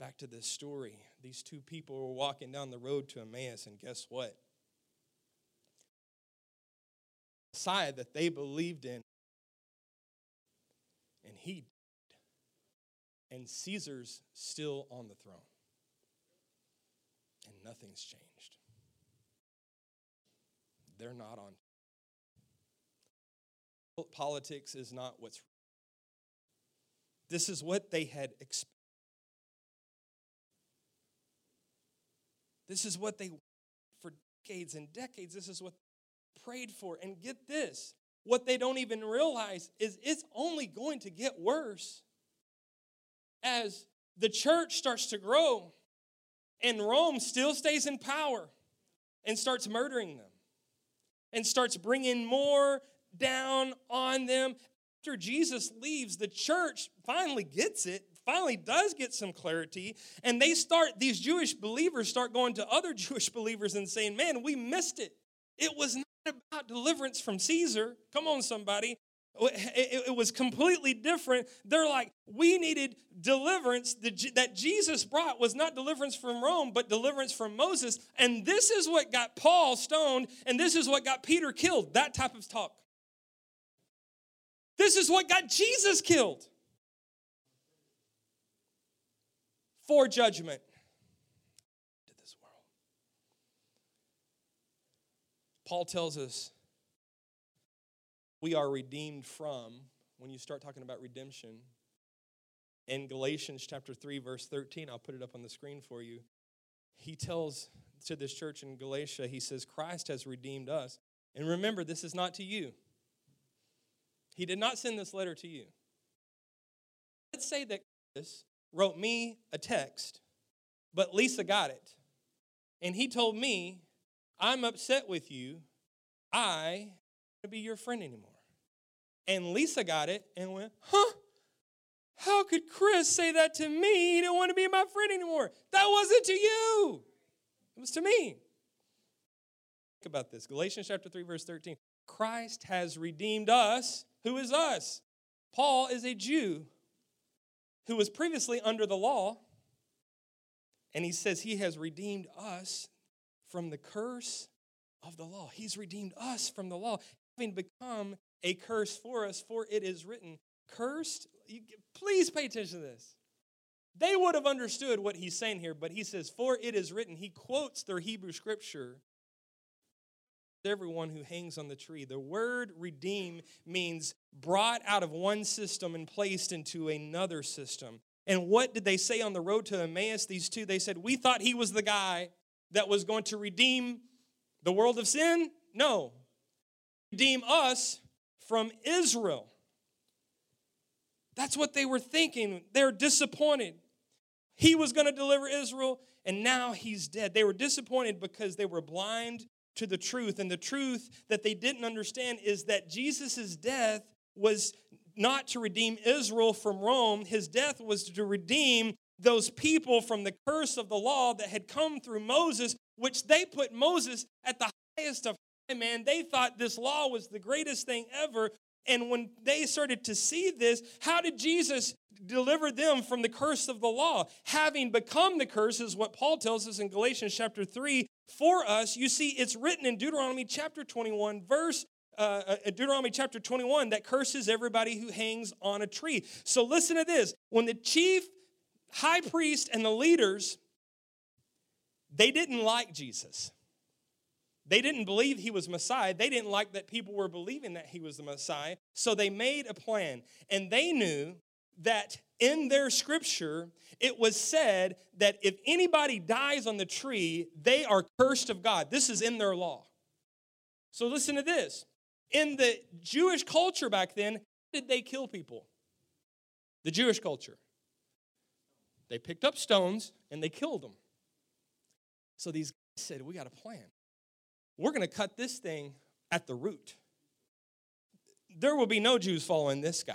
back to this story. These two people were walking down the road to Emmaus, and guess what? Messiah that they believed in, and he and Caesar's still on the throne. And nothing's changed. They're not on. Politics is not what's. This is what they had expected. This is what they, for decades and decades, this is what prayed for. And get this what they don't even realize is it's only going to get worse as the church starts to grow and Rome still stays in power and starts murdering them and starts bringing more down on them. After Jesus leaves, the church finally gets it, finally does get some clarity, and they start, these Jewish believers start going to other Jewish believers and saying, Man, we missed it. It was not about deliverance from Caesar. Come on, somebody. It, was completely different. They're like, we needed deliverance that Jesus brought was not deliverance from Rome, but deliverance from Moses. And this is what got Paul stoned, and this is what got Peter killed. That type of talk. This is what got Jesus killed. For judgment. To this world. Paul tells us we are redeemed from when you start talking about redemption in Galatians chapter 3 verse 13 I'll put it up on the screen for you. He tells to this church in Galatia he says Christ has redeemed us. And remember this is not to you he did not send this letter to you let's say that Chris wrote me a text but Lisa got it and he told me I'm upset with you I want to be your friend anymore. And Lisa got it and went, huh? How could Chris say that to me? He didn't want to be my friend anymore. That wasn't to you. It was to me. Think about this. Galatians chapter 3, verse 13. Christ has redeemed us. Who is us? Paul is a Jew who was previously under the law. And he says he has redeemed us from the curse of the law. He's redeemed us from the law having become a curse for us, for it is written, cursed. You, please pay attention to this. They would have understood what he's saying here, but he says, For it is written. He quotes their Hebrew scripture. Everyone who hangs on the tree. The word redeem means brought out of one system and placed into another system. And what did they say on the road to Emmaus? These two, they said, We thought he was the guy that was going to redeem the world of sin. No, redeem us from Israel. That's what they were thinking. They're disappointed. He was going to deliver Israel, and now he's dead. They were disappointed because they were blind to the truth. And the truth that they didn't understand is that Jesus' death was not to redeem Israel from Rome, his death was to redeem those people from the curse of the law that had come through Moses, which they put Moses at the highest of high, man, they thought this law was the greatest thing ever. And when they started to see this, how did Jesus deliver them from the curse of the law? Having become the curse is what Paul tells us in Galatians chapter 3 for us. You see, it's written in Deuteronomy chapter 21, verse uh, uh, Deuteronomy chapter 21 that curses everybody who hangs on a tree. So listen to this. When the chief high priest and the leaders, they didn't like Jesus. They didn't believe he was Messiah. They didn't like that people were believing that he was the Messiah. So they made a plan. And they knew that in their scripture, it was said that if anybody dies on the tree, they are cursed of God. This is in their law. So listen to this. In the Jewish culture back then, did they kill people? The Jewish culture. They picked up stones and they killed them. So these guys said, We got a plan we're going to cut this thing at the root. There will be no Jews following this guy.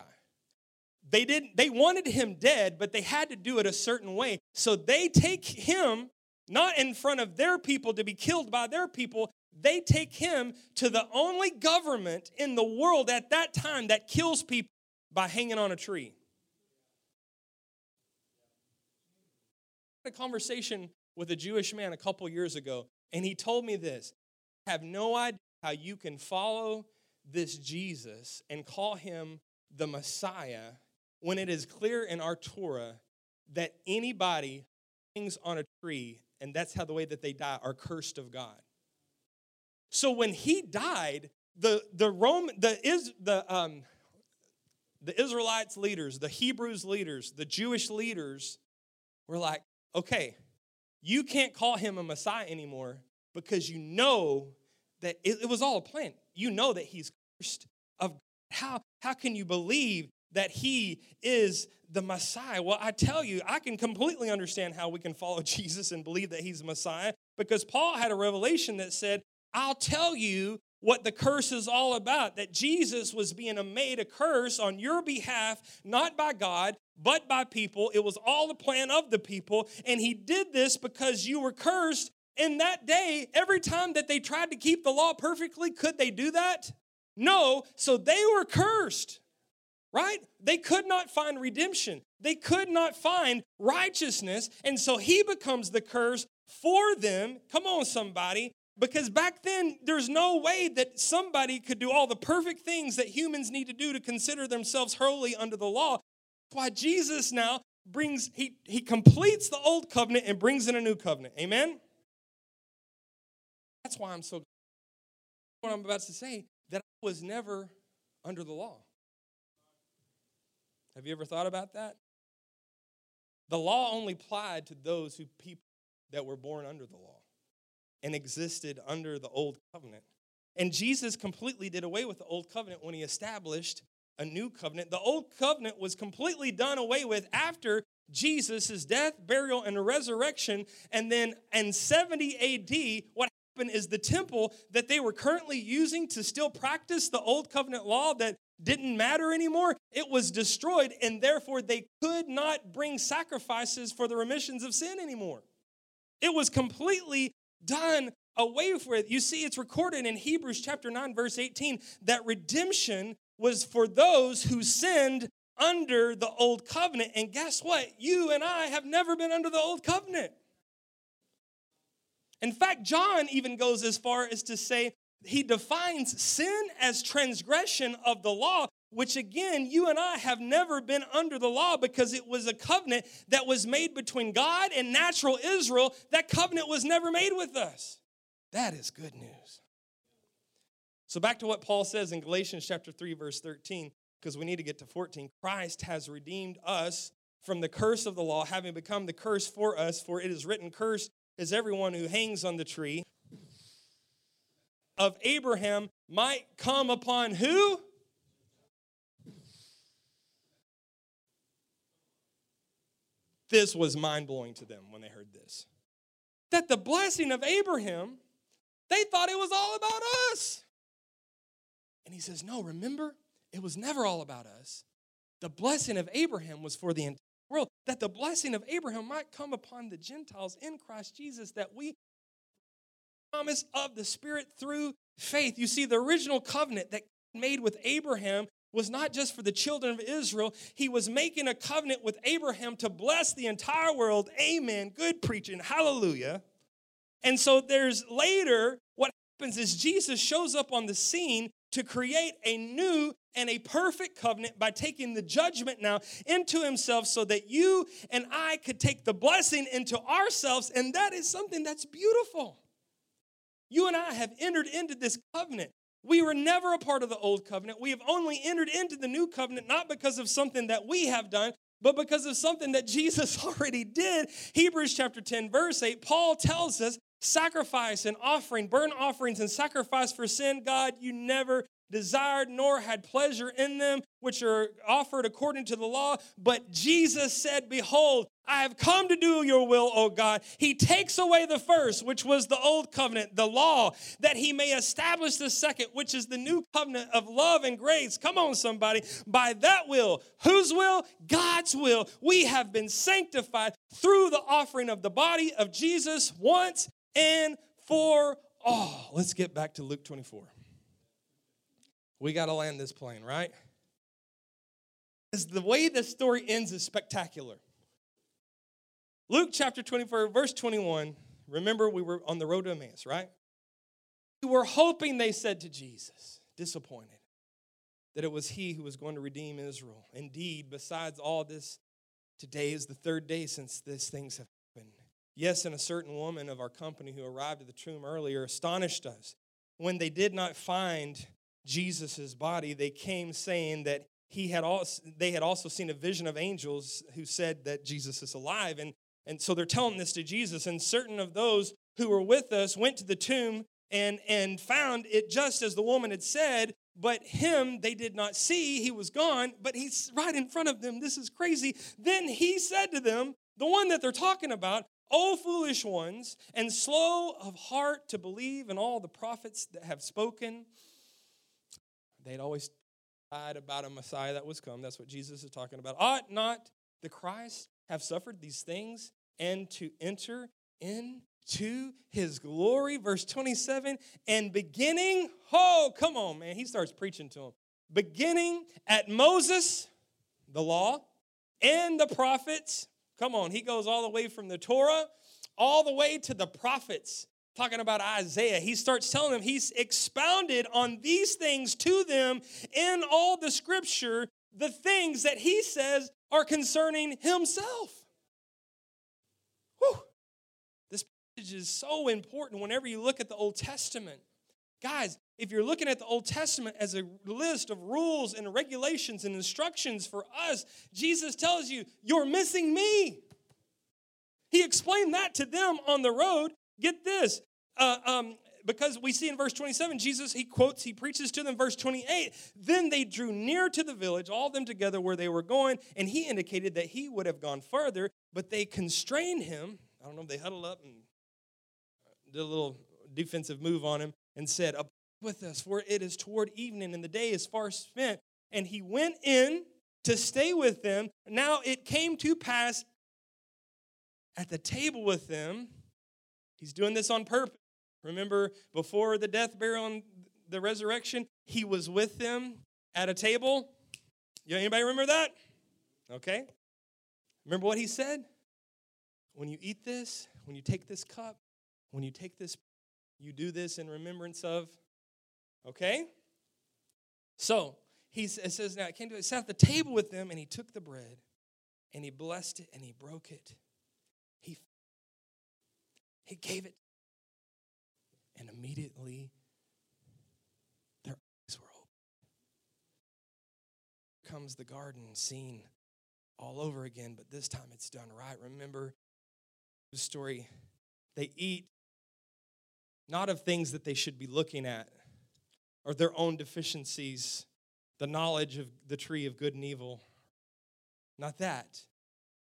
They didn't they wanted him dead, but they had to do it a certain way. So they take him not in front of their people to be killed by their people. They take him to the only government in the world at that time that kills people by hanging on a tree. I had a conversation with a Jewish man a couple years ago, and he told me this I have no idea how you can follow this Jesus and call him the Messiah when it is clear in our Torah that anybody hangs on a tree and that's how the way that they die are cursed of God. So when he died, the the Rome the is the um the Israelites leaders, the Hebrews leaders, the Jewish leaders were like, okay, you can't call him a Messiah anymore because you know that it, it was all a plan. You know that he's cursed of God. how how can you believe that he is the Messiah? Well, I tell you, I can completely understand how we can follow Jesus and believe that he's the Messiah because Paul had a revelation that said, I'll tell you what the curse is all about that Jesus was being made a curse on your behalf, not by God, but by people. It was all the plan of the people. And he did this because you were cursed. In that day, every time that they tried to keep the law perfectly, could they do that? No. So they were cursed, right? They could not find redemption, they could not find righteousness. And so he becomes the curse for them. Come on, somebody. Because back then, there's no way that somebody could do all the perfect things that humans need to do to consider themselves holy under the law. That's why Jesus now brings, he, he completes the old covenant and brings in a new covenant. Amen? That's why I'm so, what I'm about to say, that I was never under the law. Have you ever thought about that? The law only applied to those who people that were born under the law and existed under the old covenant. And Jesus completely did away with the old covenant when he established a new covenant. The old covenant was completely done away with after Jesus' death, burial, and resurrection. And then in 70 AD, what happened is the temple that they were currently using to still practice the old covenant law that didn't matter anymore, it was destroyed, and therefore they could not bring sacrifices for the remissions of sin anymore. It was completely done away with. You see, it's recorded in Hebrews chapter 9, verse 18, that redemption was for those who sinned under the old covenant. And guess what? You and I have never been under the old covenant. In fact, John even goes as far as to say he defines sin as transgression of the law, which again, you and I have never been under the law because it was a covenant that was made between God and natural Israel. That covenant was never made with us. That is good news. So, back to what Paul says in Galatians chapter 3, verse 13, because we need to get to 14. Christ has redeemed us from the curse of the law, having become the curse for us, for it is written, Cursed is everyone who hangs on the tree. Of Abraham might come upon who? This was mind blowing to them when they heard this. That the blessing of Abraham, they thought it was all about us. And he says, No, remember, it was never all about us. The blessing of Abraham was for the entire world, that the blessing of Abraham might come upon the Gentiles in Christ Jesus, that we promise of the Spirit through faith. You see, the original covenant that made with Abraham was not just for the children of Israel. He was making a covenant with Abraham to bless the entire world. Amen. Good preaching. Hallelujah. And so there's later, what happens is Jesus shows up on the scene to create a new and a perfect covenant by taking the judgment now into himself so that you and I could take the blessing into ourselves. And that is something that's beautiful. You and I have entered into this covenant. We were never a part of the old covenant. We have only entered into the new covenant not because of something that we have done, but because of something that Jesus already did. Hebrews chapter 10, verse 8, Paul tells us sacrifice and offering, burnt offerings and sacrifice for sin, God, you never desired nor had pleasure in them, which are offered according to the law. But Jesus said, Behold, I have come to do your will, O God. He takes away the first, which was the old covenant, the law, that he may establish the second, which is the new covenant of love and grace. Come on, somebody. By that will, whose will? God's will. We have been sanctified through the offering of the body of Jesus once and for all. Let's get back to Luke 24. We got to land this plane, right? Because the way the story ends is spectacular. Luke chapter 24, verse 21. Remember, we were on the road to Emmaus, right? We were hoping, they said to Jesus, disappointed, that it was he who was going to redeem Israel. Indeed, besides all this, today is the third day since these things have happened. Yes, and a certain woman of our company who arrived at the tomb earlier astonished us. When they did not find Jesus' body, they came saying that he had also, they had also seen a vision of angels who said that Jesus is alive. And and so they're telling this to Jesus, and certain of those who were with us went to the tomb and, and found it just as the woman had said, but him they did not see. He was gone, but he's right in front of them. This is crazy. Then he said to them, the one that they're talking about, O foolish ones, and slow of heart to believe in all the prophets that have spoken. They'd always lied about a Messiah that was come. That's what Jesus is talking about. Ought not the Christ have suffered these things and to enter into his glory. Verse 27 and beginning, oh, come on, man. He starts preaching to him. Beginning at Moses, the law, and the prophets. Come on, he goes all the way from the Torah all the way to the prophets talking about Isaiah, he starts telling them he's expounded on these things to them in all the scripture, the things that he says are concerning himself. Whew. This passage is so important whenever you look at the Old Testament. Guys, if you're looking at the Old Testament as a list of rules and regulations and instructions for us, Jesus tells you, You're missing me. He explained that to them on the road. Get this. Uh, um, because we see in verse 27, Jesus, he quotes, he preaches to them, verse 28. Then they drew near to the village, all of them together where they were going, and he indicated that he would have gone further, but they constrained him. I don't know if they huddled up and did a little defensive move on him and said, Up with us, for it is toward evening, and the day is far spent. And he went in to stay with them. Now it came to pass at the table with them. He's doing this on purpose Remember, before the death, burial, and the resurrection, he was with them at a table. Anybody remember that? Okay. Remember what he said? When you eat this, when you take this cup, when you take this, you do this in remembrance of. Okay? So he says, now I came to sat at the table with them, and he took the bread and he blessed it and he broke it. He, gave it and immediately their eyes were open. Comes the garden scene all over again, but this time it's done right. Remember the story. They eat not of things that they should be looking at or their own deficiencies, the knowledge of the tree of good and evil. Not that.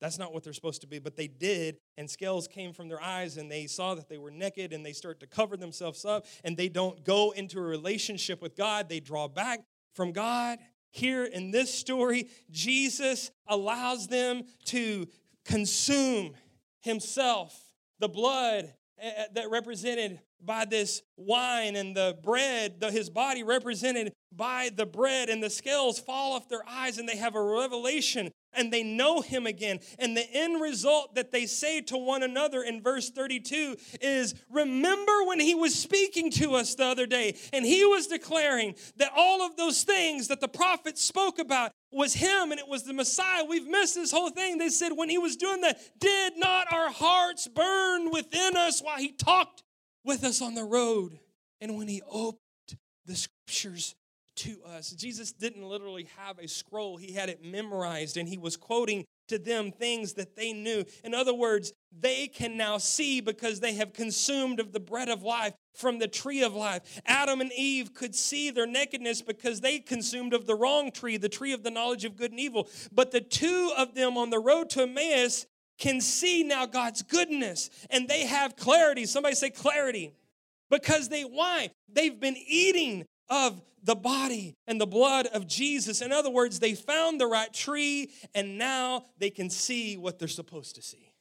That's not what they're supposed to be, but they did, and scales came from their eyes, and they saw that they were naked, and they start to cover themselves up, and they don't go into a relationship with God. They draw back from God. Here in this story, Jesus allows them to consume Himself, the blood eh, eh, that represented by this wine and the bread, the, his body represented by the bread, and the scales fall off their eyes, and they have a revelation and they know him again. And the end result that they say to one another in verse 32 is Remember when he was speaking to us the other day, and he was declaring that all of those things that the prophets spoke about was him and it was the Messiah. We've missed this whole thing. They said when he was doing that, did not our hearts burn within us while he talked with us on the road? And when he opened the scriptures to us. Jesus didn't literally have a scroll, he had it memorized, and he was quoting to them things that they knew. In other words, they can now see because they have consumed of the bread of life from the tree of life. Adam and Eve could see their nakedness because they consumed of the wrong tree, the tree of the knowledge of good and evil. But the two of them on the road to Emmaus can see now God's goodness and they have clarity. Somebody say clarity. Because they, why? They've been eating of the body and the blood of Jesus. In other words, they found the right tree and now they can see what they're supposed to see.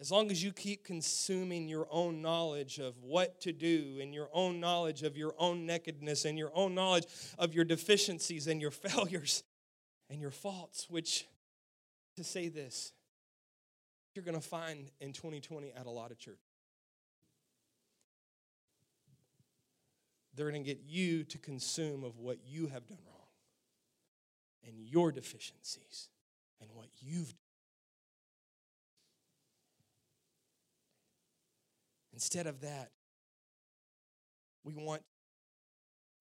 As long as you keep consuming your own knowledge of what to do and your own knowledge of your own nakedness and your own knowledge of your deficiencies and your failures and your faults, which to say this, you're going to find in 2020 at a lot of church. They're going to get you to consume of what you have done wrong and your deficiencies and what you've done. Instead of that, we want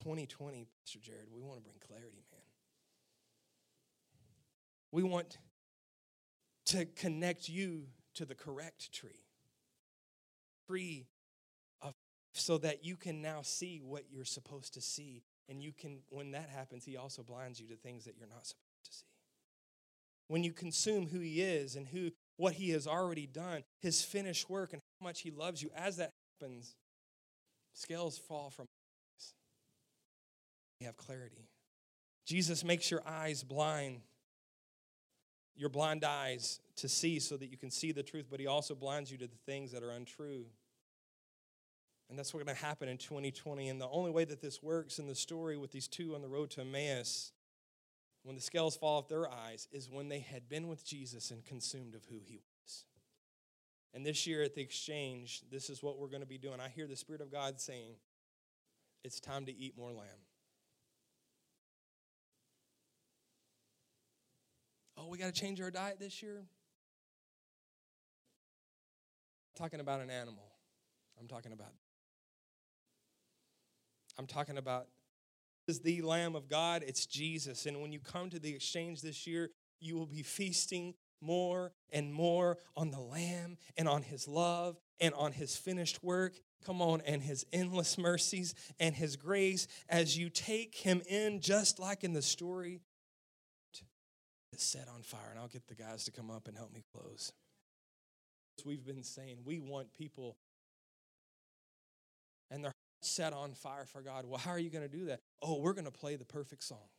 2020, Pastor Jared, we want to bring clarity, man. We want to connect you to the correct tree. Tree so that you can now see what you're supposed to see. And you can, when that happens, he also blinds you to things that you're not supposed to see. When you consume who he is and who what he has already done, his finished work, and how much he loves you, as that happens, scales fall from eyes. You have clarity. Jesus makes your eyes blind your blind eyes to see so that you can see the truth, but He also blinds you to the things that are untrue. And that's what's going to happen in 2020. And the only way that this works in the story with these two on the road to Emmaus, when the scales fall off their eyes, is when they had been with Jesus and consumed of who He was. And this year at the exchange, this is what we're going to be doing. I hear the Spirit of God saying, It's time to eat more lamb. oh, we got to change our diet this year. I'm talking about an animal. I'm talking about. I'm talking about is the Lamb of God. It's Jesus. And when you come to the exchange this year, you will be feasting more and more on the Lamb and on His love and on His finished work. Come on, and His endless mercies and His grace as you take Him in, just like in the story set on fire. And I'll get the guys to come up and help me close. We've been saying we want people and they're set on fire for God. Well, how are you going to do that? Oh, we're going to play the perfect song.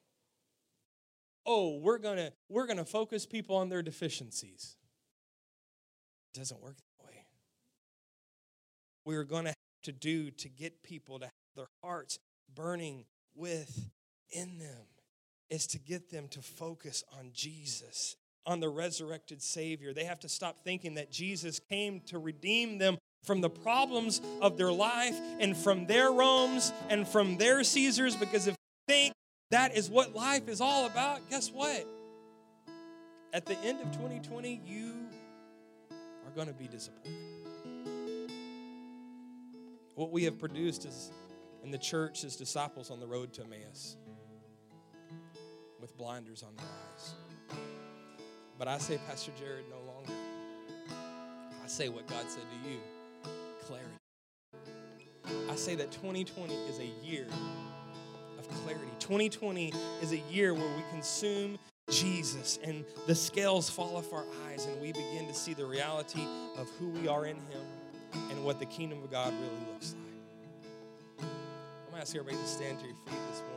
Oh, we're going to we're going to focus people on their deficiencies. It doesn't work that way. We're going to have to do to get people to have their hearts burning within them is to get them to focus on Jesus, on the resurrected Savior. They have to stop thinking that Jesus came to redeem them from the problems of their life and from their Romes and from their Caesars, because if you think that is what life is all about, guess what? At the end of 2020, you are going to be disappointed. What we have produced is in the church is disciples on the road to Emmaus with blinders on their eyes. But I say, Pastor Jared, no longer. I say what God said to you clarity. I say that 2020 is a year of clarity. 2020 is a year where we consume Jesus and the scales fall off our eyes and we begin to see the reality of who we are in Him and what the kingdom of God really looks like. I'm going to ask everybody to stand to your feet this morning.